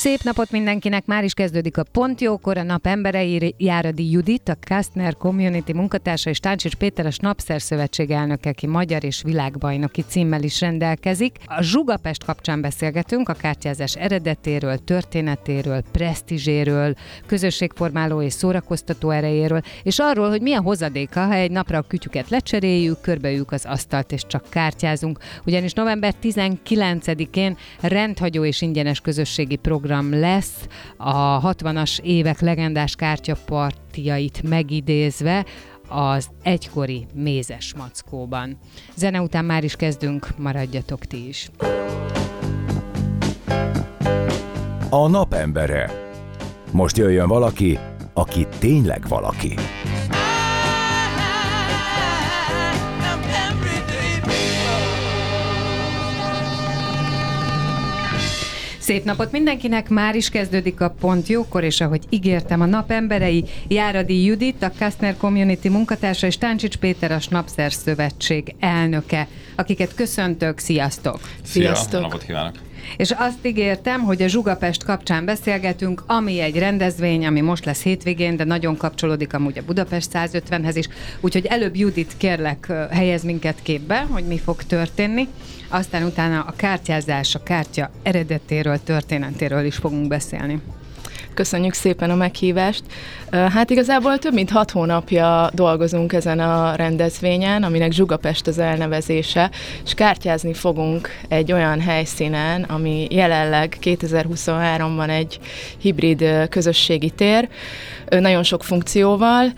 Szép napot mindenkinek, már is kezdődik a Pont Jókor, a nap emberei, Járadi Judit, a Kastner Community munkatársa és Táncsics Péter, a Snapszer Szövetség elnöke, aki magyar és világbajnoki címmel is rendelkezik. A Zsugapest kapcsán beszélgetünk, a kártyázás eredetéről, történetéről, presztízséről, közösségformáló és szórakoztató erejéről, és arról, hogy milyen hozadéka, ha egy napra a kütyüket lecseréljük, körbeüljük az asztalt és csak kártyázunk. Ugyanis november 19-én rendhagyó és ingyenes közösségi program program lesz a 60-as évek legendás kártyapartiait megidézve az egykori mézes mackóban. Zene után már is kezdünk, maradjatok ti is. A napembere. Most jöjjön valaki, aki tényleg valaki. Szép napot mindenkinek, már is kezdődik a Pont Jókor, és ahogy ígértem, a napemberei Járadi Judit, a Kastner Community munkatársa, és Táncsics Péter, a Snapszer Szövetség elnöke, akiket köszöntök, sziasztok! Sziasztok! Szia, napot kívánok! És azt ígértem, hogy a Zsugapest kapcsán beszélgetünk, ami egy rendezvény, ami most lesz hétvégén, de nagyon kapcsolódik amúgy a Budapest 150-hez is. Úgyhogy előbb Judit kérlek helyez minket képbe, hogy mi fog történni. Aztán utána a kártyázás, a kártya eredetéről, történetéről is fogunk beszélni. Köszönjük szépen a meghívást. Hát igazából több mint hat hónapja dolgozunk ezen a rendezvényen, aminek Zsugapest az elnevezése, és kártyázni fogunk egy olyan helyszínen, ami jelenleg 2023-ban egy hibrid közösségi tér, nagyon sok funkcióval,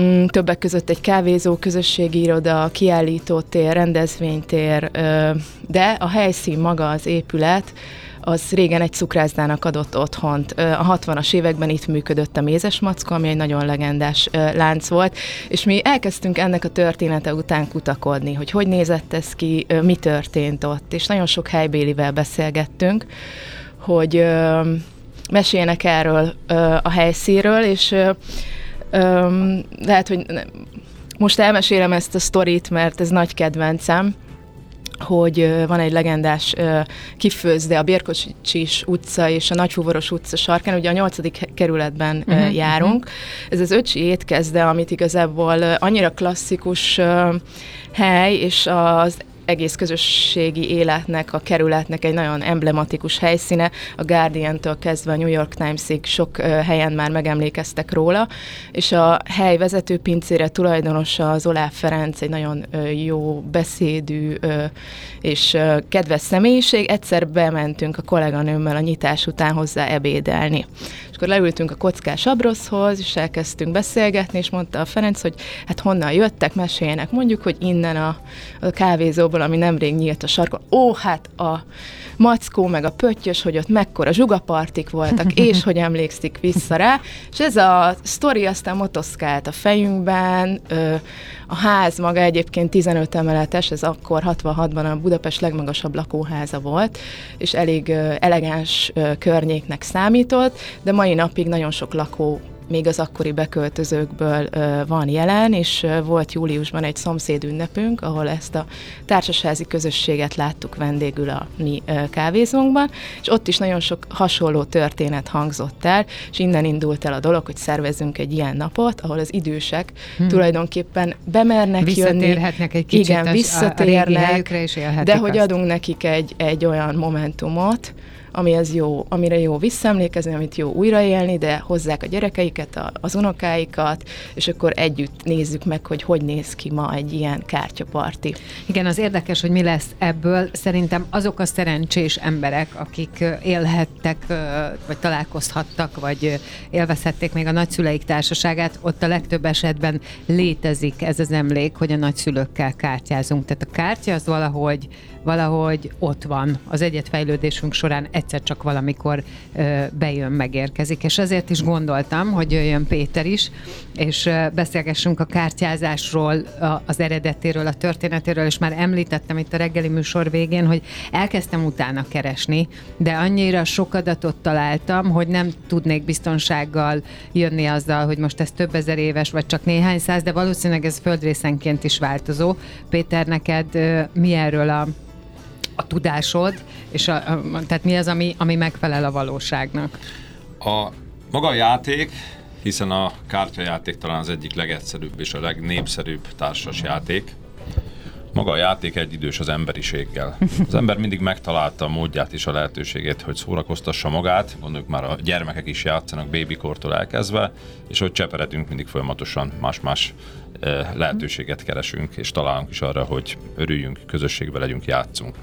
mm, többek között egy kávézó, közösségi iroda, kiállítótér, rendezvénytér, de a helyszín maga az épület, az régen egy cukrászdának adott otthont. A 60-as években itt működött a Mézes Mackó, ami egy nagyon legendás lánc volt, és mi elkezdtünk ennek a története után kutakodni, hogy hogy nézett ez ki, mi történt ott, és nagyon sok helybélivel beszélgettünk, hogy meséljenek erről a helyszíről, és lehet, hogy most elmesélem ezt a sztorit, mert ez nagy kedvencem, hogy van egy legendás kifőzde a Bérkocsis utca és a Nagyfúvoros utca sarkán, ugye a nyolcadik kerületben uh-huh, járunk. Ez az öcsi étkezde, amit igazából annyira klasszikus hely, és az egész közösségi életnek, a kerületnek egy nagyon emblematikus helyszíne. A Guardian-től kezdve a New York Times-ig sok helyen már megemlékeztek róla, és a hely vezető pincére tulajdonosa az Olá Ferenc, egy nagyon jó beszédű és kedves személyiség. Egyszer bementünk a kolléganőmmel a nyitás után hozzá ebédelni. Akkor leültünk a kockás abroszhoz, és elkezdtünk beszélgetni, és mondta a Ferenc, hogy hát honnan jöttek, meséljenek, mondjuk, hogy innen a, a kávézóból ami nemrég nyílt a sarkon. Ó, hát a mackó, meg a pöttyös, hogy ott mekkora zsugapartik voltak, és hogy emlékszik vissza rá. És ez a sztori aztán motoszkált a fejünkben, a ház maga egyébként 15 emeletes, ez akkor 66-ban a Budapest legmagasabb lakóháza volt, és elég elegáns környéknek számított, de mai napig nagyon sok lakó még az akkori beköltözőkből van jelen, és volt júliusban egy szomszéd ünnepünk, ahol ezt a társasházi közösséget láttuk vendégül a mi kávézónkban, és ott is nagyon sok hasonló történet hangzott el, és innen indult el a dolog, hogy szervezünk egy ilyen napot, ahol az idősek hmm. tulajdonképpen bemernek Visszatérhetnek jönni. egy kicsit igen, visszatérnek, a, a és de hogy azt. adunk nekik egy, egy olyan momentumot, amihez jó, amire jó visszaemlékezni, amit jó újraélni, de hozzák a gyerekeiket, a, az unokáikat, és akkor együtt nézzük meg, hogy hogy néz ki ma egy ilyen kártyaparti. Igen, az érdekes, hogy mi lesz ebből. Szerintem azok a szerencsés emberek, akik élhettek, vagy találkozhattak, vagy élvezhették még a nagyszüleik társaságát, ott a legtöbb esetben létezik ez az emlék, hogy a nagyszülőkkel kártyázunk. Tehát a kártya az valahogy valahogy ott van az egyetfejlődésünk során egyszer csak valamikor bejön, megérkezik. És ezért is gondoltam, hogy jöjjön Péter is, és beszélgessünk a kártyázásról, az eredetéről, a történetéről, és már említettem itt a reggeli műsor végén, hogy elkezdtem utána keresni, de annyira sok adatot találtam, hogy nem tudnék biztonsággal jönni azzal, hogy most ez több ezer éves, vagy csak néhány száz, de valószínűleg ez földrészenként is változó. Péter, neked mi erről a a tudásod, és a, a, tehát mi az, ami, ami megfelel a valóságnak? A maga a játék, hiszen a kártyajáték talán az egyik legegyszerűbb és a legnépszerűbb társas játék. Maga a játék egy idős az emberiséggel. Az ember mindig megtalálta a módját és a lehetőségét, hogy szórakoztassa magát. Gondoljuk már a gyermekek is játszanak bébikortól elkezdve, és hogy cseperedünk mindig folyamatosan más-más lehetőséget keresünk, és találunk is arra, hogy örüljünk, közösségbe legyünk, játszunk.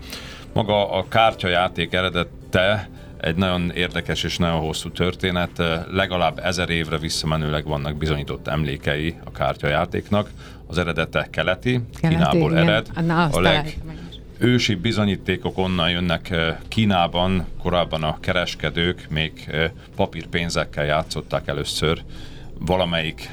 Maga a kártyajáték eredette egy nagyon érdekes és nagyon hosszú történet. Legalább ezer évre visszamenőleg vannak bizonyított emlékei a kártyajátéknak. Az eredete keleti, keleti Kínából igen. ered. Na, a leg, ősi bizonyítékok onnan jönnek Kínában, korábban a kereskedők még papírpénzekkel játszották először valamelyik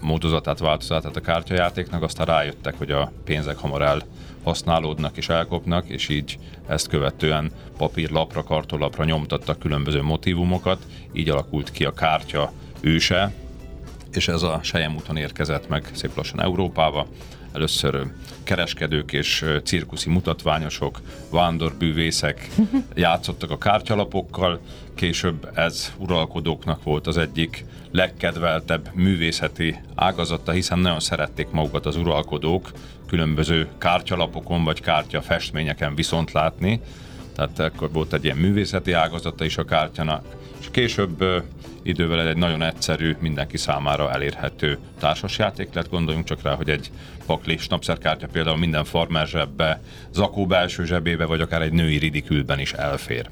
módozatát, változatát a kártyajátéknak, aztán rájöttek, hogy a pénzek hamar el használódnak és elkopnak, és így ezt követően papírlapra, kartolapra nyomtattak különböző motivumokat, így alakult ki a kártya őse, és ez a Sejem úton érkezett meg szép lassan Európába. Először kereskedők és cirkuszi mutatványosok, vándorbűvészek játszottak a kártyalapokkal, később ez uralkodóknak volt az egyik legkedveltebb művészeti ágazata, hiszen nagyon szerették magukat az uralkodók különböző kártyalapokon vagy kártyafestményeken viszont látni, tehát akkor volt egy ilyen művészeti ágazata is a kártyának, és később idővel egy nagyon egyszerű, mindenki számára elérhető társasjáték lett. Gondoljunk csak rá, hogy egy pakli snapszerkártya például minden farmer zsebbe, zakó belső zsebébe, vagy akár egy női ridikülben is elfér.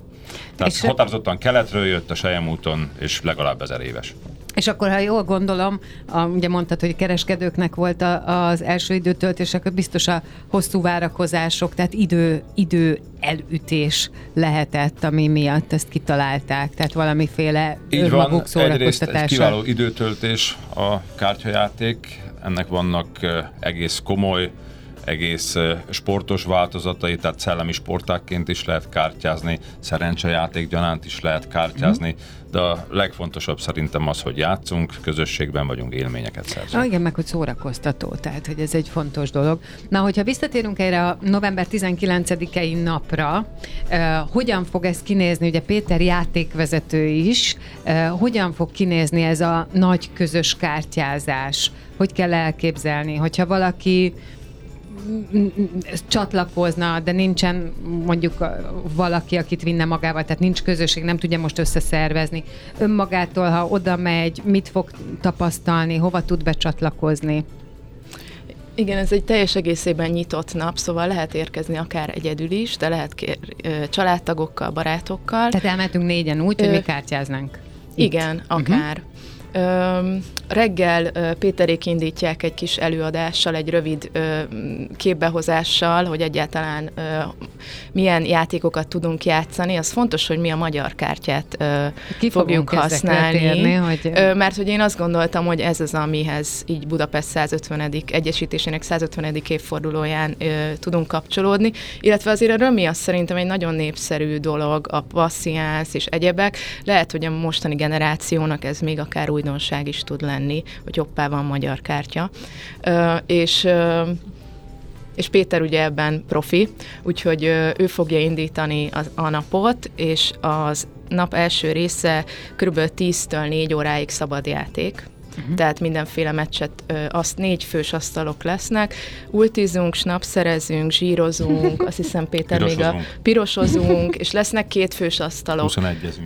Tehát és határozottan keletről jött a Sejem úton, és legalább ezer éves. És akkor, ha jól gondolom, a, ugye mondtad, hogy kereskedőknek volt a, az első időtöltés, akkor biztos a hosszú várakozások, tehát idő, idő elütés lehetett, ami miatt ezt kitalálták, tehát valamiféle Így van, egyrészt egy kiváló időtöltés a kártyajáték, ennek vannak egész komoly egész sportos változatai, tehát szellemi sportákként is lehet kártyázni, szerencsejáték gyanánt is lehet kártyázni, mm. de a legfontosabb szerintem az, hogy játszunk, közösségben vagyunk, élményeket szerzünk. Ah, igen, meg hogy szórakoztató, tehát hogy ez egy fontos dolog. Na, hogyha visszatérünk erre a november 19-i napra, uh, hogyan fog ez kinézni? Ugye Péter játékvezető is, uh, hogyan fog kinézni ez a nagy közös kártyázás? Hogy kell elképzelni? Hogyha valaki csatlakozna, de nincsen mondjuk valaki, akit vinne magával, tehát nincs közösség, nem tudja most összeszervezni. Önmagától, ha oda megy, mit fog tapasztalni, hova tud becsatlakozni? Igen, ez egy teljes egészében nyitott nap, szóval lehet érkezni akár egyedül is, de lehet kér, családtagokkal, barátokkal. Tehát elmentünk négyen úgy, hogy mi kártyáznánk. Igen, Itt. akár. Uh-huh. Reggel Péterék indítják egy kis előadással, egy rövid képbehozással, hogy egyáltalán milyen játékokat tudunk játszani. Az fontos, hogy mi a magyar kártyát Ki fogjuk használni. Térni, hogy... Mert hogy én azt gondoltam, hogy ez az, amihez így Budapest 150. egyesítésének 150. évfordulóján tudunk kapcsolódni. Illetve azért a römi az szerintem egy nagyon népszerű dolog, a passziánsz és egyebek. Lehet, hogy a mostani generációnak ez még akár újdonság is tud lenni, hogy hoppá van magyar kártya. És és Péter ugye ebben profi, úgyhogy ő fogja indítani a, a napot, és az nap első része kb. 10-től 4 óráig szabad játék. Uh-huh. tehát mindenféle meccset, ö, azt négy fős asztalok lesznek, ultizunk, snapszerezünk, zsírozunk, azt hiszem Péter még a pirosozunk, és lesznek két fős asztalok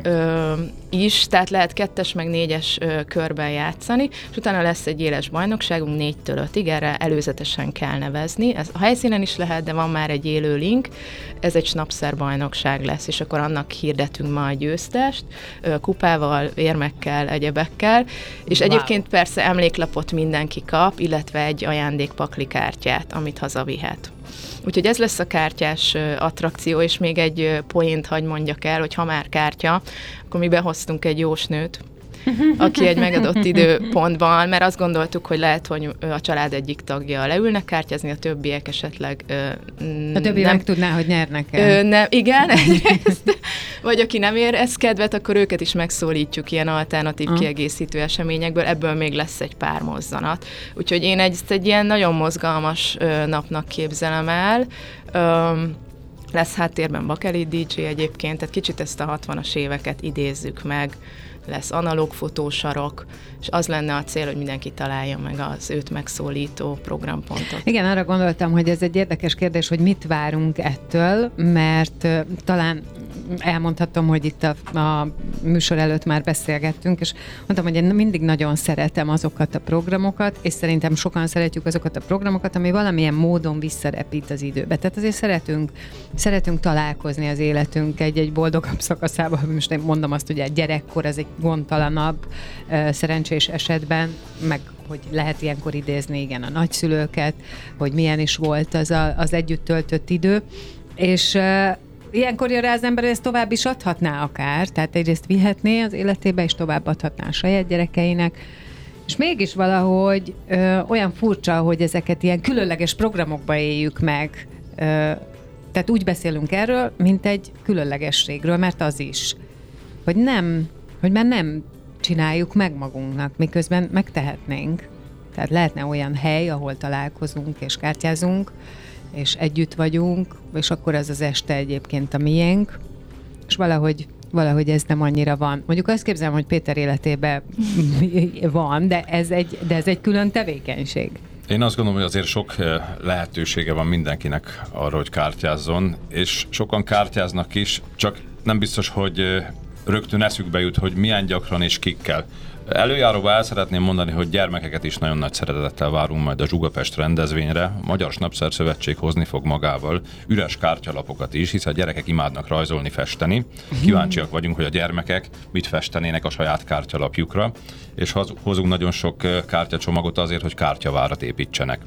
ö, is, tehát lehet kettes meg négyes ö, körben játszani, és utána lesz egy éles bajnokságunk négytől ötig, erre előzetesen kell nevezni. Ez a helyszínen is lehet, de van már egy élő link, ez egy snapszer bajnokság lesz, és akkor annak hirdetünk ma a győztest, kupával, érmekkel, egyebekkel, és wow. Egyébként persze emléklapot mindenki kap, illetve egy ajándékpakli kártyát, amit hazavihet. Úgyhogy ez lesz a kártyás attrakció, és még egy poént hagy mondjak el, hogy ha már kártya, akkor mi behoztunk egy jósnőt, aki egy megadott időpontban, mert azt gondoltuk, hogy lehet, hogy a család egyik tagja leülnek kártyázni, a többiek esetleg A többi nem tudná, hogy nyernek el. Ö, nem, igen, egyrészt. Vagy aki nem ér ez kedvet, akkor őket is megszólítjuk ilyen alternatív uh. kiegészítő eseményekből, ebből még lesz egy pár mozzanat. Úgyhogy én egy, egy ilyen nagyon mozgalmas ö, napnak képzelem el. Ö, lesz háttérben Bakeli DJ egyébként, tehát kicsit ezt a 60-as éveket idézzük meg lesz analóg fotósarok, és az lenne a cél, hogy mindenki találja meg az őt megszólító programpontot. Igen, arra gondoltam, hogy ez egy érdekes kérdés, hogy mit várunk ettől, mert talán elmondhatom, hogy itt a, a műsor előtt már beszélgettünk, és mondtam, hogy én mindig nagyon szeretem azokat a programokat, és szerintem sokan szeretjük azokat a programokat, ami valamilyen módon visszarepít az időbe. Tehát azért szeretünk, szeretünk találkozni az életünk egy-egy boldogabb szakaszában. Most én mondom azt, hogy a gyerekkor az egy gondtalanabb szerencsés esetben, meg hogy lehet ilyenkor idézni, igen, a nagyszülőket, hogy milyen is volt az, a, az együtt töltött idő. És ilyenkor jön rá az ember, hogy ezt tovább is adhatná akár, tehát egyrészt vihetné az életébe, és tovább adhatná a saját gyerekeinek, és mégis valahogy ö, olyan furcsa, hogy ezeket ilyen különleges programokba éljük meg. Ö, tehát úgy beszélünk erről, mint egy különlegességről, mert az is. Hogy nem, hogy már nem csináljuk meg magunknak, miközben megtehetnénk. Tehát lehetne olyan hely, ahol találkozunk és kártyázunk, és együtt vagyunk, és akkor ez az este egyébként a miénk, és valahogy valahogy ez nem annyira van. Mondjuk azt képzelem, hogy Péter életében van, de ez egy, de ez egy külön tevékenység. Én azt gondolom, hogy azért sok eh, lehetősége van mindenkinek arra, hogy kártyázzon, és sokan kártyáznak is, csak nem biztos, hogy eh, rögtön eszükbe jut, hogy milyen gyakran és kikkel. Előjáróba el szeretném mondani, hogy gyermekeket is nagyon nagy szeretettel várunk majd a Zsugapest rendezvényre. A Magyar Snapszer Szövetség hozni fog magával üres kártyalapokat is, hiszen a gyerekek imádnak rajzolni, festeni. Kíváncsiak vagyunk, hogy a gyermekek mit festenének a saját kártyalapjukra, és hozunk nagyon sok kártyacsomagot azért, hogy kártyavárat építsenek.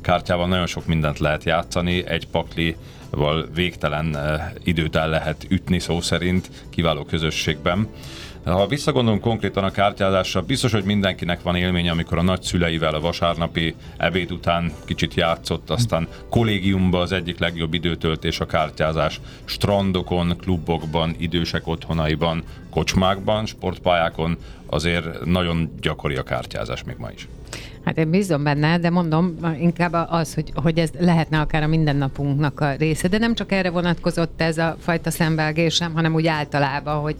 Kártyával nagyon sok mindent lehet játszani, egy pakli val végtelen időt el lehet ütni szó szerint, kiváló közösségben. Ha visszagondolunk konkrétan a kártyázásra, biztos, hogy mindenkinek van élménye, amikor a nagyszüleivel a vasárnapi ebéd után kicsit játszott, aztán kollégiumban az egyik legjobb időtöltés a kártyázás, strandokon, klubokban, idősek otthonaiban, kocsmákban, sportpályákon, azért nagyon gyakori a kártyázás még ma is. Hát én bízom benne, de mondom, inkább az, hogy, hogy ez lehetne akár a mindennapunknak a része, de nem csak erre vonatkozott ez a fajta szembelgésem, hanem úgy általában, hogy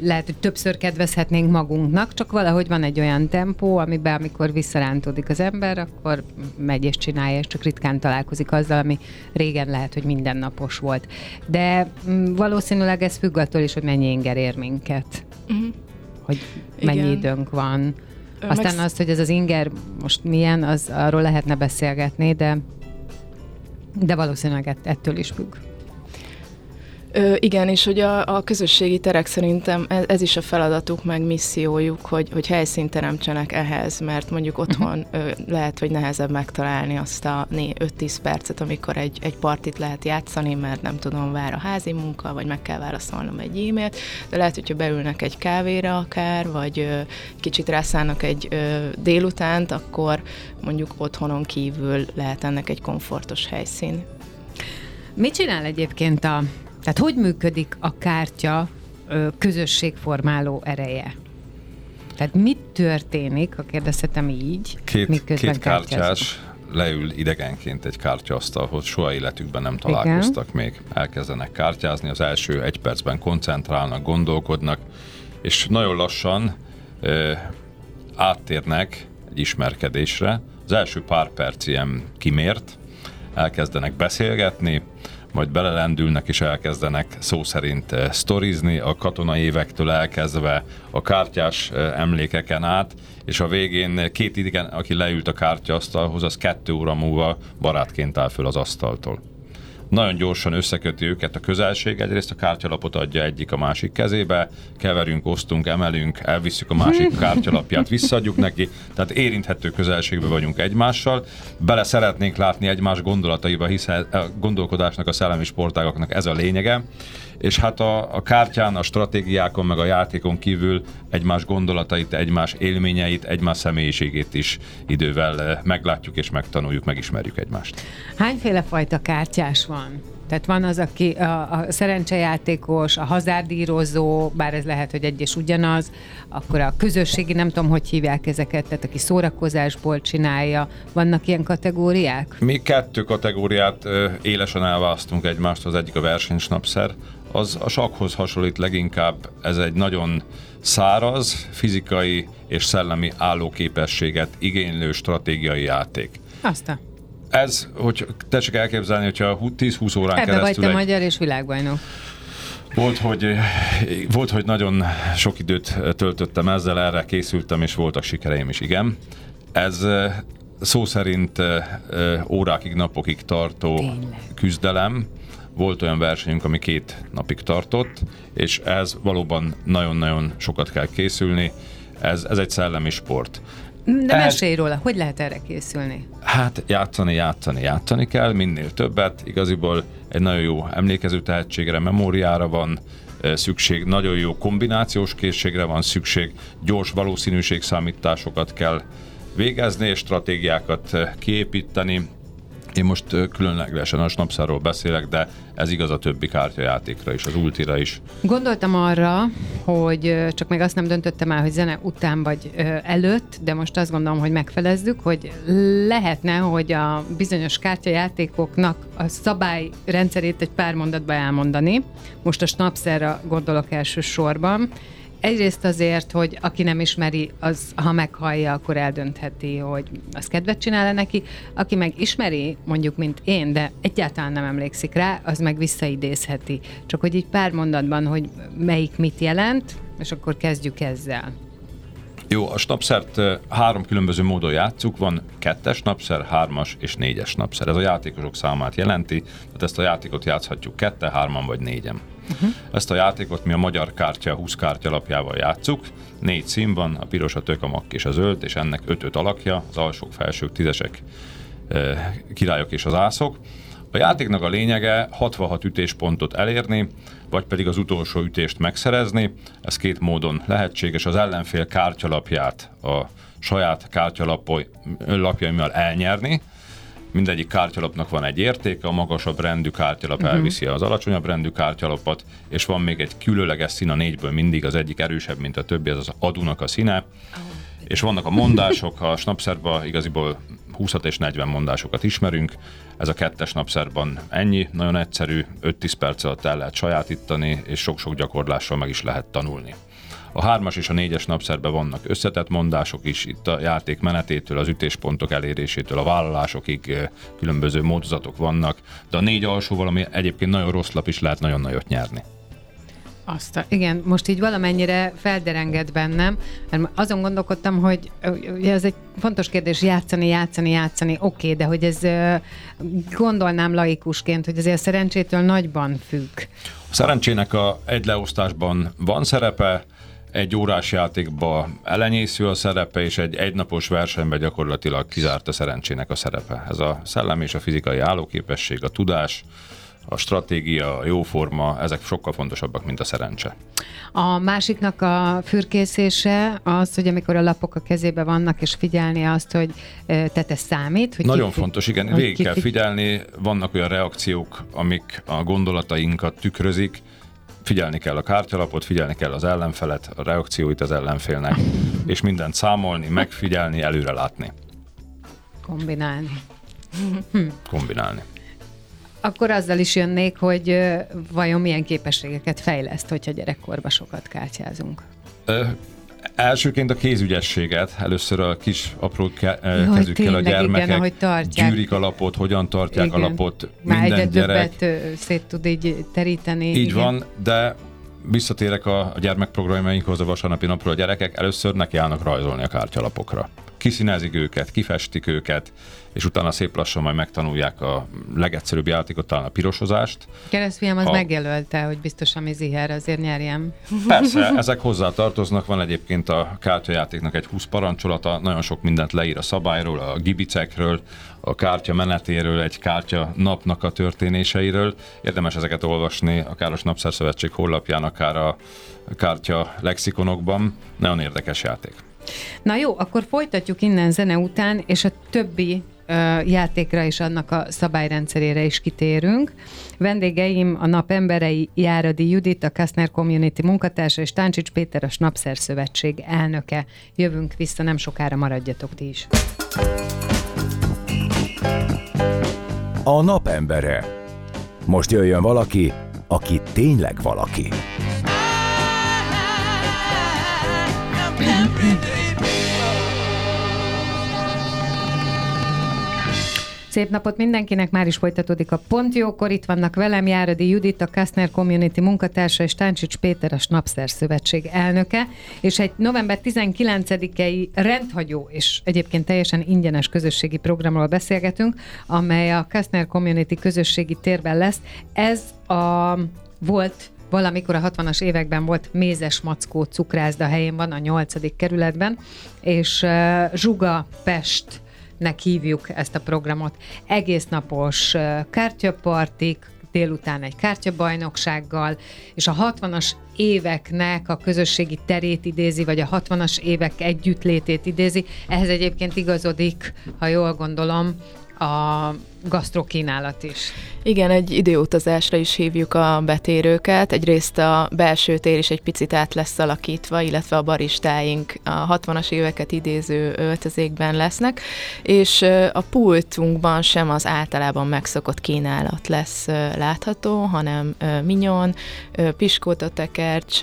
lehet, hogy többször kedvezhetnénk magunknak, csak valahogy van egy olyan tempó, amiben amikor visszarántódik az ember, akkor megy és csinálja, és csak ritkán találkozik azzal, ami régen lehet, hogy mindennapos volt. De mm, valószínűleg ez függ attól is, hogy mennyi inger ér minket. Uh-huh. Hogy mennyi Igen. időnk van. Aztán meg... azt, hogy ez az inger most milyen, az arról lehetne beszélgetni, de, de valószínűleg ettől is függ. Ö, igen, és hogy a, a közösségi terek szerintem ez, ez is a feladatuk, meg missziójuk, hogy, hogy helyszínt teremtsenek ehhez, mert mondjuk otthon uh-huh. ö, lehet, hogy nehezebb megtalálni azt a 5-10 percet, amikor egy, egy partit lehet játszani, mert nem tudom, vár a házi munka, vagy meg kell válaszolnom egy e-mailt, de lehet, hogyha beülnek egy kávéra akár, vagy ö, kicsit rászállnak egy ö, délutánt, akkor mondjuk otthonon kívül lehet ennek egy komfortos helyszín. Mit csinál egyébként a tehát hogy működik a kártya közösségformáló ereje? Tehát mit történik, ha kérdezhetem így, két, két kártyás leül idegenként egy kártyasztalhoz, soha életükben nem találkoztak Igen. még. Elkezdenek kártyázni, az első egy percben koncentrálnak, gondolkodnak, és nagyon lassan áttérnek egy ismerkedésre. Az első pár perc ilyen kimért, elkezdenek beszélgetni, majd belelendülnek és elkezdenek szó szerint eh, sztorizni, a katonai évektől elkezdve a kártyás eh, emlékeken át, és a végén két idegen, aki leült a kártyasztalhoz, az kettő óra múlva barátként áll föl az asztaltól nagyon gyorsan összeköti őket a közelség, egyrészt a kártyalapot adja egyik a másik kezébe, keverünk, osztunk, emelünk, elvisszük a másik kártyalapját, visszaadjuk neki, tehát érinthető közelségben vagyunk egymással, bele szeretnénk látni egymás gondolataiba, hiszen a gondolkodásnak, a szellemi sportágaknak ez a lényege, és hát a, a kártyán, a stratégiákon, meg a játékon kívül egymás gondolatait, egymás élményeit, egymás személyiségét is idővel eh, meglátjuk és megtanuljuk, megismerjük egymást. Hányféle fajta kártyás van? Tehát van az, aki a, a szerencsejátékos, a hazárdírozó, bár ez lehet, hogy egy és ugyanaz, akkor a közösségi, nem tudom, hogy hívják ezeket, tehát aki szórakozásból csinálja. Vannak ilyen kategóriák? Mi kettő kategóriát ö, élesen elválasztunk egymást, az egyik a versenysnapszer, az a sakhoz hasonlít leginkább, ez egy nagyon száraz, fizikai és szellemi állóképességet igénylő stratégiai játék. Aztán. Ez, hogy tessék elképzelni, hogyha 10-20 órán Ebbe vagy keresztül te egy, magyar és világbajnok. volt hogy, volt, hogy nagyon sok időt töltöttem ezzel, erre készültem, és voltak sikereim is, igen. Ez szó szerint órákig, napokig tartó Tényleg. küzdelem. Volt olyan versenyünk, ami két napig tartott, és ez valóban nagyon-nagyon sokat kell készülni. Ez, ez egy szellemi sport. De Ehhez- mesélj róla, hogy lehet erre készülni? Hát játszani, játszani, játszani kell, minél többet. Igaziból egy nagyon jó emlékező tehetségre, memóriára van ö, szükség, nagyon jó kombinációs készségre van szükség, gyors valószínűségszámításokat kell végezni, és stratégiákat ö, kiépíteni. Én most különlegesen a snapszáról beszélek, de ez igaz a többi kártyajátékra is, az ultira is. Gondoltam arra, hogy csak még azt nem döntöttem el, hogy zene után vagy előtt, de most azt gondolom, hogy megfelezzük, hogy lehetne, hogy a bizonyos kártyajátékoknak a szabályrendszerét egy pár mondatba elmondani. Most a snapszerra gondolok elsősorban. Egyrészt azért, hogy aki nem ismeri, az ha meghallja, akkor eldöntheti, hogy az kedvet csinál-e neki. Aki meg ismeri, mondjuk, mint én, de egyáltalán nem emlékszik rá, az meg visszaidézheti. Csak hogy így pár mondatban, hogy melyik mit jelent, és akkor kezdjük ezzel. Jó, a snapszert három különböző módon játszuk, van kettes napszer, hármas és négyes napszer. Ez a játékosok számát jelenti, tehát ezt a játékot játszhatjuk kette, hárman vagy négyen. Uh-huh. Ezt a játékot mi a magyar kártya 20 kártya alapjával játszuk. Négy szín van, a piros, a tök, a makk és a zöld, és ennek öt-öt alakja, az alsók, felsők, tízesek, ö, királyok és az ászok. A játéknak a lényege 66 ütéspontot elérni, vagy pedig az utolsó ütést megszerezni. Ez két módon lehetséges. Az ellenfél kártyalapját a saját kártyalapjaimmal elnyerni. Mindegyik kártyalapnak van egy értéke, a magasabb rendű kártyalap uh-huh. elviszi az alacsonyabb rendű kártyalapot, és van még egy különleges szín a négyből mindig, az egyik erősebb, mint a többi, ez az adunak a színe. És vannak a mondások, a snapszerban igaziból 20 és 40 mondásokat ismerünk. Ez a kettes napszerban ennyi, nagyon egyszerű, 5-10 perc alatt el lehet sajátítani, és sok-sok gyakorlással meg is lehet tanulni. A hármas és a négyes napszerben vannak összetett mondások is, itt a játék menetétől, az ütéspontok elérésétől, a vállalásokig eh, különböző módozatok vannak, de a négy alsóval, ami egyébként nagyon rossz lap is lehet nagyon nagyot nyerni. Azt igen, most így valamennyire felderenged bennem, mert azon gondolkodtam, hogy ugye ez egy fontos kérdés, játszani, játszani, játszani, oké, okay, de hogy ez ö, gondolnám laikusként, hogy azért a szerencsétől nagyban függ. A szerencsének a egy leosztásban van szerepe, egy órás játékban elenyésző a szerepe, és egy egynapos versenyben gyakorlatilag kizárt a szerencsének a szerepe. Ez a szellem és a fizikai állóképesség, a tudás, a stratégia, a jó forma, ezek sokkal fontosabbak, mint a szerencse. A másiknak a fürkészése az, hogy amikor a lapok a kezébe vannak, és figyelni azt, hogy ö, te számít. Hogy Nagyon ki- fontos, igen, végig kell figyelni, vannak olyan reakciók, amik a gondolatainkat tükrözik, figyelni kell a kártyalapot, figyelni kell az ellenfelet, a reakcióit az ellenfélnek, és mindent számolni, megfigyelni, előre látni, Kombinálni. kombinálni. Akkor azzal is jönnék, hogy vajon milyen képességeket fejleszt, hogyha gyerekkorban sokat kártyázunk. Ö, Elsőként a kézügyességet, először a kis apró ke- eh, Jaj, kezükkel a tényleg, igen, gyermekek ahogy tartják. gyűrik a lapot, hogyan tartják Igen. a lapot, Már minden egyre gyerek. többet szét tud így teríteni. Így igen. van, de visszatérek a, a gyermekprogramjainkhoz a vasárnapi napról a gyerekek, először nekiállnak rajzolni a kártyalapokra. Kiszínezik őket, kifestik őket, és utána szép lassan majd megtanulják a legegyszerűbb játékot, talán a pirosozást. Keresztfiam az Ha- megjelölte, hogy biztos, ami ziher, azért nyerjem. Persze, ezek hozzá tartoznak, van egyébként a kártyajátéknak egy 20 parancsolata, nagyon sok mindent leír a szabályról, a gibicekről, a kártya menetéről, egy kártya napnak a történéseiről. Érdemes ezeket olvasni, a Napszerszövetség honlapján, akár a kártya lexikonokban. Nagyon érdekes játék. Na jó, akkor folytatjuk innen zene után, és a többi játékra és annak a szabályrendszerére is kitérünk. Vendégeim a nap emberei Járadi Judit, a Kastner Community munkatársa, és Táncsics Péter, a Snapszer Szövetség elnöke. Jövünk vissza, nem sokára maradjatok ti is. A napembere. Most jöjjön valaki, aki tényleg valaki. Szép napot mindenkinek, már is folytatódik a Pontjókor. Itt vannak velem Járadi Judit, a Kastner Community munkatársa, és Táncsics Péter, a Snapszer Szövetség elnöke. És egy november 19-i rendhagyó és egyébként teljesen ingyenes közösségi programról beszélgetünk, amely a Kastner Community közösségi térben lesz. Ez a volt valamikor a 60-as években volt Mézes Mackó cukrászda helyén van, a 8. kerületben, és Zsuga Pest nek hívjuk ezt a programot. Egész napos kártyapartik, délután egy kártyabajnoksággal, és a 60-as éveknek a közösségi terét idézi, vagy a 60-as évek együttlétét idézi. Ehhez egyébként igazodik, ha jól gondolom, a gasztrokínálat is. Igen, egy időutazásra is hívjuk a betérőket. Egyrészt a belső tér is egy picit át lesz alakítva, illetve a baristáink a 60-as éveket idéző öltözékben lesznek, és a pultunkban sem az általában megszokott kínálat lesz látható, hanem minyon, piskóta tekercs,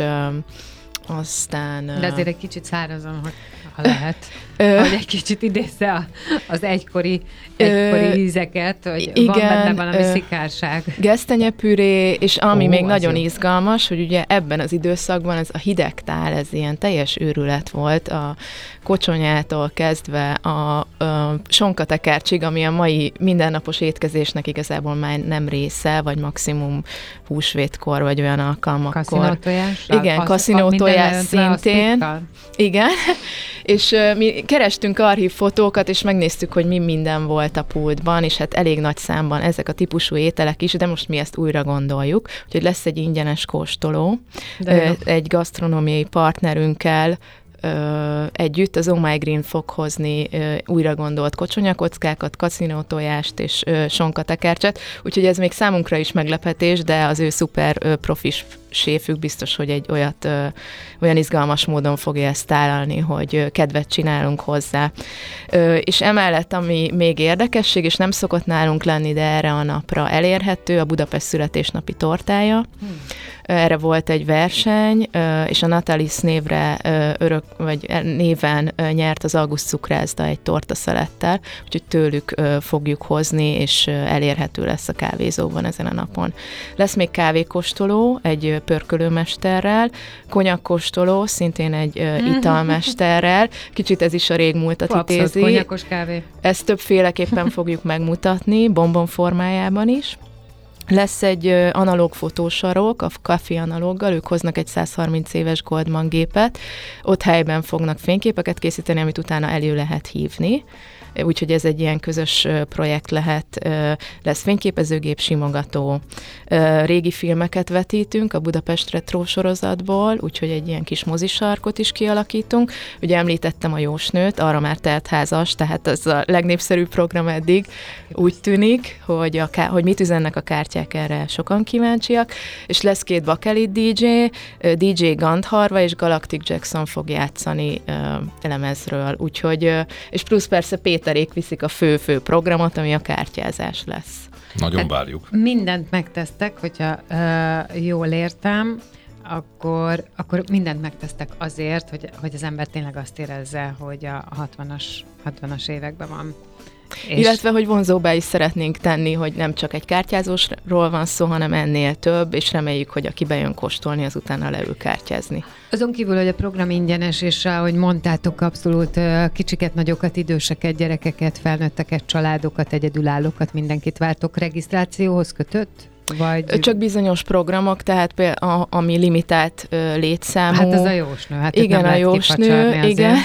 aztán... De azért egy kicsit szárazon, hogy ha lehet, Ö, hogy egy kicsit idézze az egykori, egykori Ö, ízeket, hogy igen, van benne valami ö, szikárság. Gesztenyepüré, és ami Ó, még nagyon jó. izgalmas, hogy ugye ebben az időszakban ez a hideg tál, ez ilyen teljes őrület volt, a kocsonyától kezdve a, a sonkatekercsig, ami a mai mindennapos étkezésnek igazából már nem része, vagy maximum húsvétkor, vagy olyan alkalmakkor. Kaszinótojás? Igen, kaszinótojás szintén. Igen, és mi kerestünk archív fotókat, és megnéztük, hogy mi minden volt a pultban, és hát elég nagy számban ezek a típusú ételek is, de most mi ezt újra gondoljuk, úgyhogy lesz egy ingyenes kóstoló, De egy gasztronómiai partnerünkkel, együtt az Oh My Green fog hozni újra gondolt kocsonyakockákat, kaszinótojást és sonkatekercset, úgyhogy ez még számunkra is meglepetés, de az ő szuper profis séfük biztos, hogy egy olyat, ö, olyan izgalmas módon fogja ezt tálalni, hogy kedvet csinálunk hozzá. Ö, és emellett, ami még érdekesség, és nem szokott nálunk lenni, de erre a napra elérhető, a Budapest születésnapi tortája. Erre volt egy verseny, ö, és a Natalis névre örök, vagy e- néven nyert az August cukrászda egy tortaszelettel, úgyhogy tőlük fogjuk hozni, és elérhető lesz a kávézóban ezen a napon. Lesz még kávékóstoló egy pörkölőmesterrel, konyakkóstoló, szintén egy ö, italmesterrel, kicsit ez is a régmúltat Abszolút idézi. konyakos kávé. Ezt többféleképpen fogjuk megmutatni, bombon formájában is. Lesz egy analóg fotósarok, a Café analóggal, ők hoznak egy 130 éves Goldman gépet, ott helyben fognak fényképeket készíteni, amit utána elő lehet hívni. Úgyhogy ez egy ilyen közös projekt lehet, lesz fényképezőgép, simogató, régi filmeket vetítünk a Budapest Retro sorozatból, úgyhogy egy ilyen kis mozisarkot is kialakítunk. Ugye említettem a Jósnőt, arra már teltházas, tehát ez a legnépszerűbb program eddig. Úgy tűnik, hogy, a, hogy mit üzennek a kártyák, erre sokan kíváncsiak. És lesz két bakelit DJ, DJ Gandharva és Galactic Jackson fog játszani lemezről, úgyhogy, és plusz persze Péterék viszik a fő-fő programot, ami a kártyázás lesz. Nagyon várjuk. Mindent megtesztek, hogyha uh, jól értem, akkor, akkor mindent megtesztek azért, hogy, hogy az ember tényleg azt érezze, hogy a 60-as, 60-as években van. És... Illetve, hogy vonzóbbá is szeretnénk tenni, hogy nem csak egy kártyázósról van szó, hanem ennél több, és reméljük, hogy aki bejön kóstolni, az utána leül kártyázni. Azon kívül, hogy a program ingyenes, és ahogy mondtátok, abszolút kicsiket, nagyokat, időseket, gyerekeket, felnőtteket, családokat, egyedülállókat, mindenkit vártok regisztrációhoz kötött? Vagy... Csak bizonyos programok, tehát például ami limitált létszámú. Hát ez a jósnő. Hát igen, a jósnő, igen.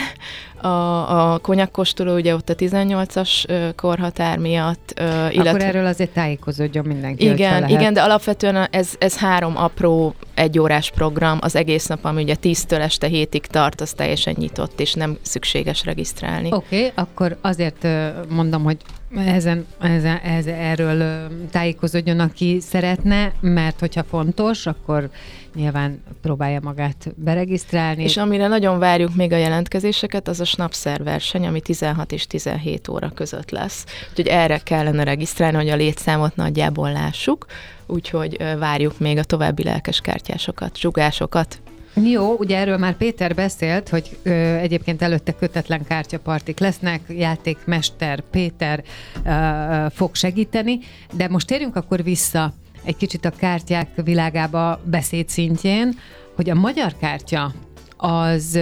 A, a konyakkóstoló ugye ott a 18-as korhatár miatt. Illetve... Akkor erről azért tájékozódjon mindenki. Igen, igen, de alapvetően ez, ez három apró egyórás program, az egész nap, ami ugye 10-től este hétig tart, az teljesen nyitott, és nem szükséges regisztrálni. Oké, okay, akkor azért mondom, hogy ezen, ezen, ezen, erről tájékozódjon, aki szeretne, mert hogyha fontos, akkor nyilván próbálja magát beregisztrálni. És amire nagyon várjuk még a jelentkezéseket, az a Snapszer verseny, ami 16 és 17 óra között lesz. Úgyhogy erre kellene regisztrálni, hogy a létszámot nagyjából lássuk, úgyhogy várjuk még a további lelkeskártyásokat, zsugásokat. Jó, ugye erről már Péter beszélt, hogy ö, egyébként előtte kötetlen kártyapartik lesznek, játékmester Péter ö, fog segíteni, de most térjünk akkor vissza egy kicsit a kártyák világába beszéd szintjén, hogy a magyar kártya az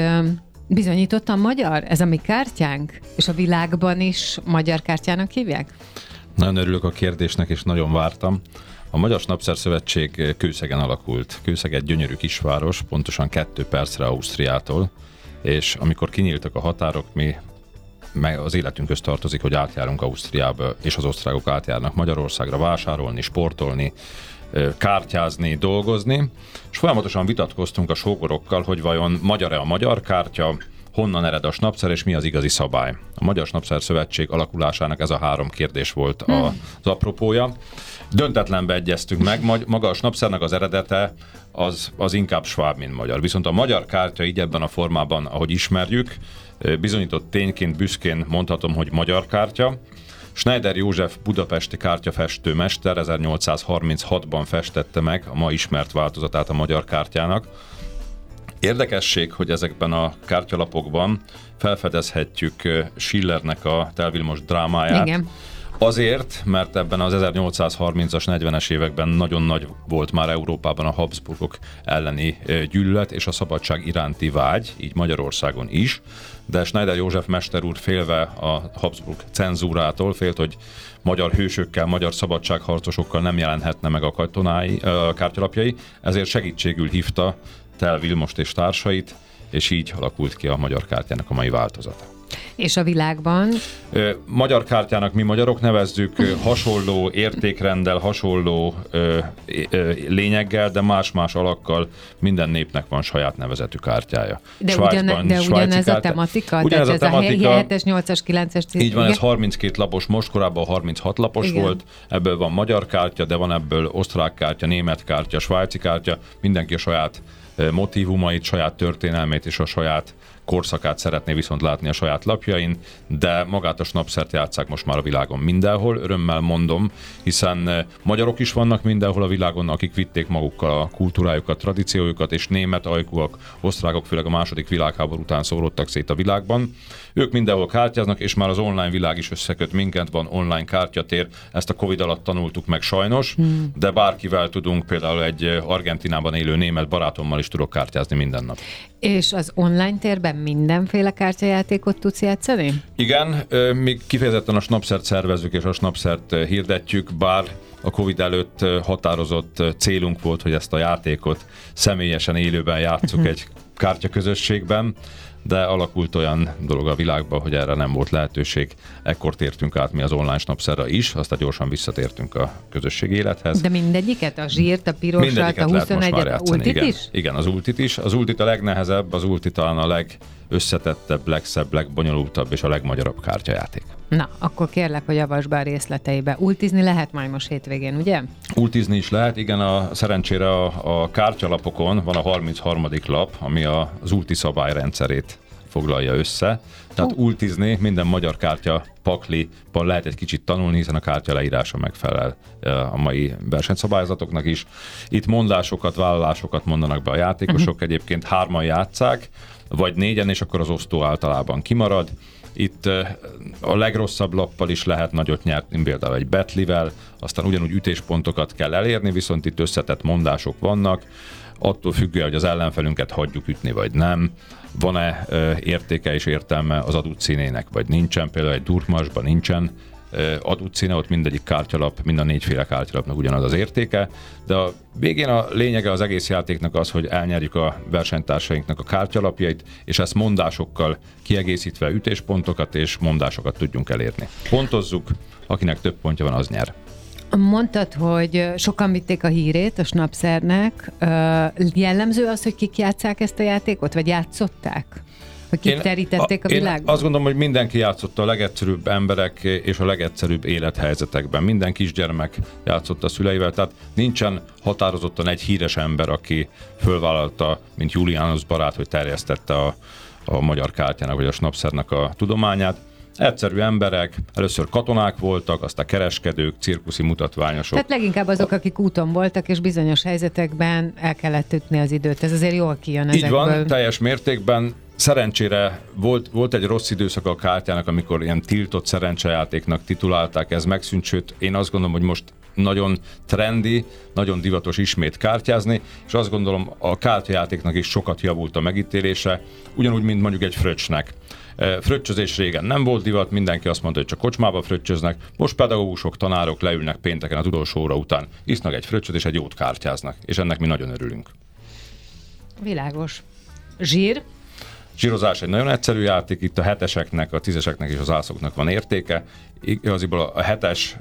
bizonyítottan magyar? Ez a mi kártyánk? És a világban is magyar kártyának hívják? Nagyon örülök a kérdésnek, és nagyon vártam. A Magyar Snapszer Szövetség Kőszegen alakult. Kőszeg egy gyönyörű kisváros, pontosan kettő percre Ausztriától, és amikor kinyíltak a határok, mi meg az életünkhöz tartozik, hogy átjárunk Ausztriába, és az osztrákok átjárnak Magyarországra vásárolni, sportolni, kártyázni, dolgozni, és folyamatosan vitatkoztunk a sógorokkal, hogy vajon magyar-e a magyar kártya, honnan ered a snapszer, és mi az igazi szabály. A Magyar Snapszer Szövetség alakulásának ez a három kérdés volt hmm. az apropója. Döntetlenbe egyeztünk meg, maga a snapszernek az eredete az, az inkább sváb, mint magyar. Viszont a magyar kártya így ebben a formában, ahogy ismerjük, bizonyított tényként büszkén mondhatom, hogy magyar kártya. Schneider József budapesti kártyafestőmester 1836-ban festette meg a ma ismert változatát a magyar kártyának. Érdekesség, hogy ezekben a kártyalapokban felfedezhetjük Schillernek a Telvilmos drámáját. Igen Azért, mert ebben az 1830-as, 40-es években nagyon nagy volt már Európában a Habsburgok elleni gyűlölet és a szabadság iránti vágy, így Magyarországon is, de Schneider József mester úr félve a Habsburg cenzúrától, félt, hogy magyar hősökkel, magyar szabadságharcosokkal nem jelenhetne meg a katonái, a kártyalapjai, ezért segítségül hívta Tel Vilmost és társait, és így alakult ki a magyar kártyának a mai változata. És a világban? Magyar kártyának mi magyarok nevezzük hasonló értékrendel, hasonló ö, ö, lényeggel, de más-más alakkal minden népnek van saját nevezetű kártyája. De, Svájcban, ugyan, de ugyanez kártya. a tematika? Ugyanez Tehát a tematika. Ez a 7-es, 8-as, 9-es Így van, ez 32 lapos, most korábban 36 lapos Igen. volt, ebből van magyar kártya, de van ebből osztrák kártya, német kártya, svájci kártya, mindenki a saját motivumait, saját történelmét és a saját korszakát szeretné viszont látni a saját lapjain, de magát a snapszert játszák most már a világon mindenhol, örömmel mondom, hiszen eh, magyarok is vannak mindenhol a világon, akik vitték magukkal a kultúrájukat, tradíciójukat, és német ajkúak, osztrákok főleg a második világháború után szóródtak szét a világban. Ők mindenhol kártyáznak, és már az online világ is összeköt minket, van online kártyatér, ezt a Covid alatt tanultuk meg sajnos, hmm. de bárkivel tudunk, például egy eh, Argentinában élő német barátommal is tudok kártyázni minden nap. És az online térben mindenféle kártyajátékot tudsz játszani? Igen, mi kifejezetten a snapszert szervezünk és a snapszert hirdetjük, bár a Covid előtt határozott célunk volt, hogy ezt a játékot személyesen élőben játszuk uh-huh. egy kártyaközösségben, de alakult olyan dolog a világban, hogy erre nem volt lehetőség. Ekkor tértünk át mi az online snapszerre is, aztán gyorsan visszatértünk a közösségi élethez. De mindegyiket? A zsírt, a pirosat, a 21-et, a ultit igen, is? Igen, az ultit is. Az ultit a legnehezebb, az ulti talán a legösszetettebb, legszebb, legbonyolultabb és a legmagyarabb kártyajáték. Na, akkor kérlek, hogy avasd be a részleteibe. Ultizni lehet majd most hétvégén, ugye? Ultizni is lehet, igen, a, szerencsére a, a kártyalapokon van a 33. lap, ami a, az ulti szabályrendszerét foglalja össze. Tehát uh. ultizni minden magyar kártya pakliban lehet egy kicsit tanulni, hiszen a kártya leírása megfelel a mai versenyszabályzatoknak is. Itt mondásokat, vállalásokat mondanak be a játékosok, uh-huh. egyébként hárman játszák, vagy négyen, és akkor az osztó általában kimarad. Itt a legrosszabb lappal is lehet nagyot nyerni, például egy betlivel, aztán ugyanúgy ütéspontokat kell elérni, viszont itt összetett mondások vannak, attól függően, hogy az ellenfelünket hagyjuk ütni, vagy nem, van-e értéke és értelme az adott színének, vagy nincsen, például egy durkmasban nincsen színe, ott mindegyik kártyalap, mind a négyféle kártyalapnak ugyanaz az értéke, de a végén a lényege az egész játéknak az, hogy elnyerjük a versenytársainknak a kártyalapjait, és ezt mondásokkal kiegészítve ütéspontokat és mondásokat tudjunk elérni. Pontozzuk, akinek több pontja van, az nyer. Mondtad, hogy sokan vitték a hírét a Snapszernek. Jellemző az, hogy kik játszák ezt a játékot, vagy játszották? Hogy kik terítették a, a világot? Azt gondolom, hogy mindenki játszotta a legegyszerűbb emberek és a legegyszerűbb élethelyzetekben. Minden kisgyermek játszott a szüleivel, tehát nincsen határozottan egy híres ember, aki fölvállalta, mint Julianus barát, hogy terjesztette a, a magyar kártyának vagy a snapszernek a tudományát Egyszerű emberek, először katonák voltak, aztán kereskedők, cirkuszi mutatványosok. Tehát leginkább azok, akik úton voltak, és bizonyos helyzetekben el kellett ütni az időt. Ez azért jól kijön ezekből. Így van, teljes mértékben. Szerencsére volt, volt egy rossz időszak a kártyának, amikor ilyen tiltott szerencsejátéknak titulálták, ez megszűnt, sőt én azt gondolom, hogy most nagyon trendi, nagyon divatos ismét kártyázni, és azt gondolom a kártyajátéknak is sokat javult a megítélése, ugyanúgy, mint mondjuk egy fröccsnek. Fröccsözés régen nem volt divat, mindenki azt mondta, hogy csak kocsmába fröccsöznek, most pedagógusok, tanárok leülnek pénteken az utolsó óra után, isznak egy fröccsöt és egy jót kártyáznak, és ennek mi nagyon örülünk. Világos. Zsír? Zsírozás egy nagyon egyszerű játék, itt a heteseknek, a tízeseknek és az ászoknak van értéke. Igaziból a hetes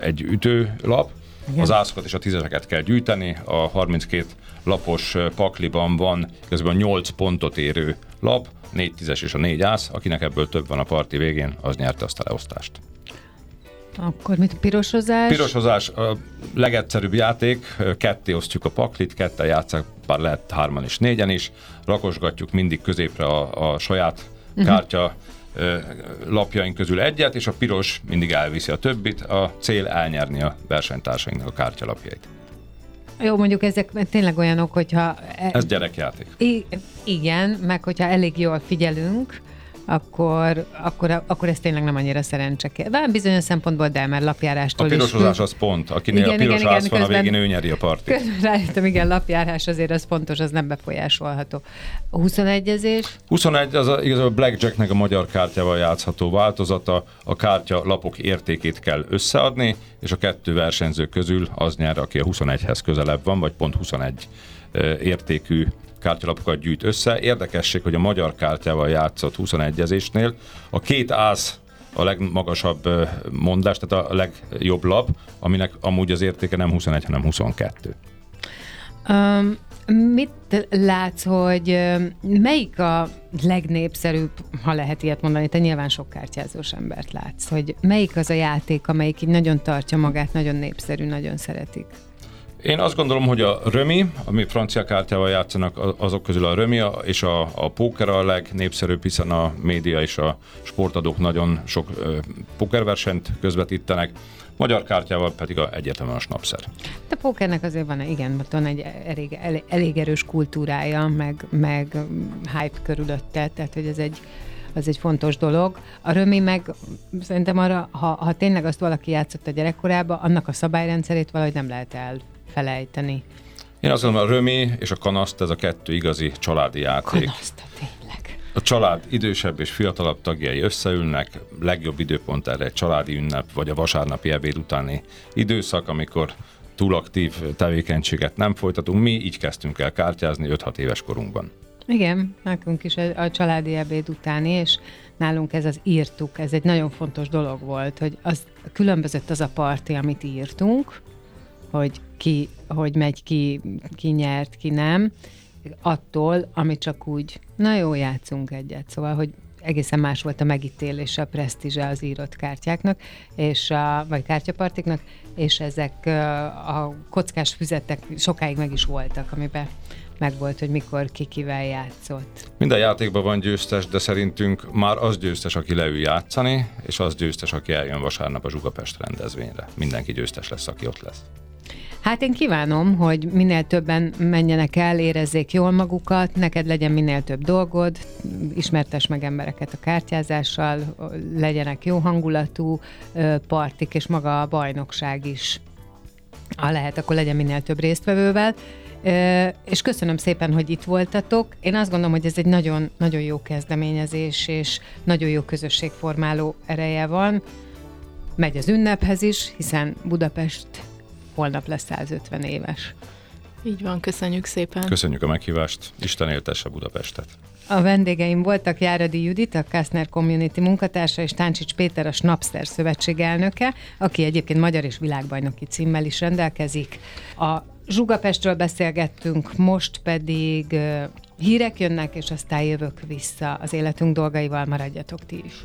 egy ütőlap, igen. Az ászokat és a tízeseket kell gyűjteni, a 32 lapos pakliban van közben 8 pontot érő lap, 4 tízes és a 4 ász, akinek ebből több van a parti végén, az nyerte azt a leosztást. Akkor mit a pirosozás? Pirosozás a legegyszerűbb játék, ketté osztjuk a paklit, ketten játszák, bár lehet hárman és négyen is, rakosgatjuk mindig középre a, a saját uh-huh. kártya lapjaink közül egyet, és a piros mindig elviszi a többit, a cél elnyerni a versenytársainknak a kártyalapjait. Jó, mondjuk ezek tényleg olyanok, hogyha... E- Ez gyerekjáték. I- igen, meg hogyha elég jól figyelünk, akkor, akkor, akkor ez tényleg nem annyira szerencse. Van bizonyos szempontból, de mert lapjárástól A pirosozás az pont. Akinél igen, a piros igen, igen, van a végén, ő nyeri a partit. Rájöttem, igen, lapjárás azért az fontos, az nem befolyásolható. A 21-ezés? 21 az a, igazából Blackjacknek a magyar kártyával játszható változata. A kártya lapok értékét kell összeadni, és a kettő versenyző közül az nyer, aki a 21-hez közelebb van, vagy pont 21 értékű kártyalapokat gyűjt össze. Érdekesség, hogy a magyar kártyával játszott 21-ezésnél a két ász a legmagasabb mondás, tehát a legjobb lap, aminek amúgy az értéke nem 21, hanem 22. Um, mit látsz, hogy melyik a legnépszerűbb, ha lehet ilyet mondani, te nyilván sok kártyázós embert látsz, hogy melyik az a játék, amelyik így nagyon tartja magát, nagyon népszerű, nagyon szeretik? Én azt gondolom, hogy a römi, ami francia kártyával játszanak, azok közül a römi és a, a póker a legnépszerűbb, hiszen a média és a sportadók nagyon sok ö, pókerversenyt közvetítenek, magyar kártyával pedig a egyértelműen a snapszer. A pókernek azért van, igen, van egy elég, elég, elég erős kultúrája, meg, meg hype körülötte, tehát hogy ez egy az egy fontos dolog. A römi meg szerintem arra, ha, ha tényleg azt valaki játszott a gyerekkorában, annak a szabályrendszerét valahogy nem lehet el felejteni. Én azt gondolom, a römi és a kanaszt, ez a kettő igazi családi játék. Kanaszt, tényleg. A család idősebb és fiatalabb tagjai összeülnek, legjobb időpont erre egy családi ünnep, vagy a vasárnapi ebéd utáni időszak, amikor túl aktív tevékenységet nem folytatunk. Mi így kezdtünk el kártyázni 5-6 éves korunkban. Igen, nekünk is a családi ebéd utáni, és nálunk ez az írtuk, ez egy nagyon fontos dolog volt, hogy az különbözött az a parti, amit írtunk, hogy ki, hogy megy ki, ki nyert, ki nem, attól, ami csak úgy, na jó, játszunk egyet. Szóval, hogy egészen más volt a megítélése, a presztízse az írott kártyáknak, és a, vagy kártyapartiknak, és ezek a kockás füzetek sokáig meg is voltak, amiben megvolt, hogy mikor ki játszott. Minden játékban van győztes, de szerintünk már az győztes, aki leül játszani, és az győztes, aki eljön vasárnap a Zsugapest rendezvényre. Mindenki győztes lesz, aki ott lesz. Hát én kívánom, hogy minél többen menjenek el, érezzék jól magukat, neked legyen minél több dolgod, ismertes meg embereket a kártyázással, legyenek jó hangulatú partik, és maga a bajnokság is. Ha lehet, akkor legyen minél több résztvevővel. És köszönöm szépen, hogy itt voltatok. Én azt gondolom, hogy ez egy nagyon, nagyon jó kezdeményezés, és nagyon jó közösségformáló ereje van. Megy az ünnephez is, hiszen Budapest holnap lesz 150 éves. Így van, köszönjük szépen. Köszönjük a meghívást. Isten éltesse Budapestet. A vendégeim voltak Járadi Judit, a Kastner Community munkatársa, és Táncsics Péter, a Snapster szövetség elnöke, aki egyébként magyar és világbajnoki címmel is rendelkezik. A Zsugapestről beszélgettünk, most pedig hírek jönnek, és aztán jövök vissza az életünk dolgaival, maradjatok ti is.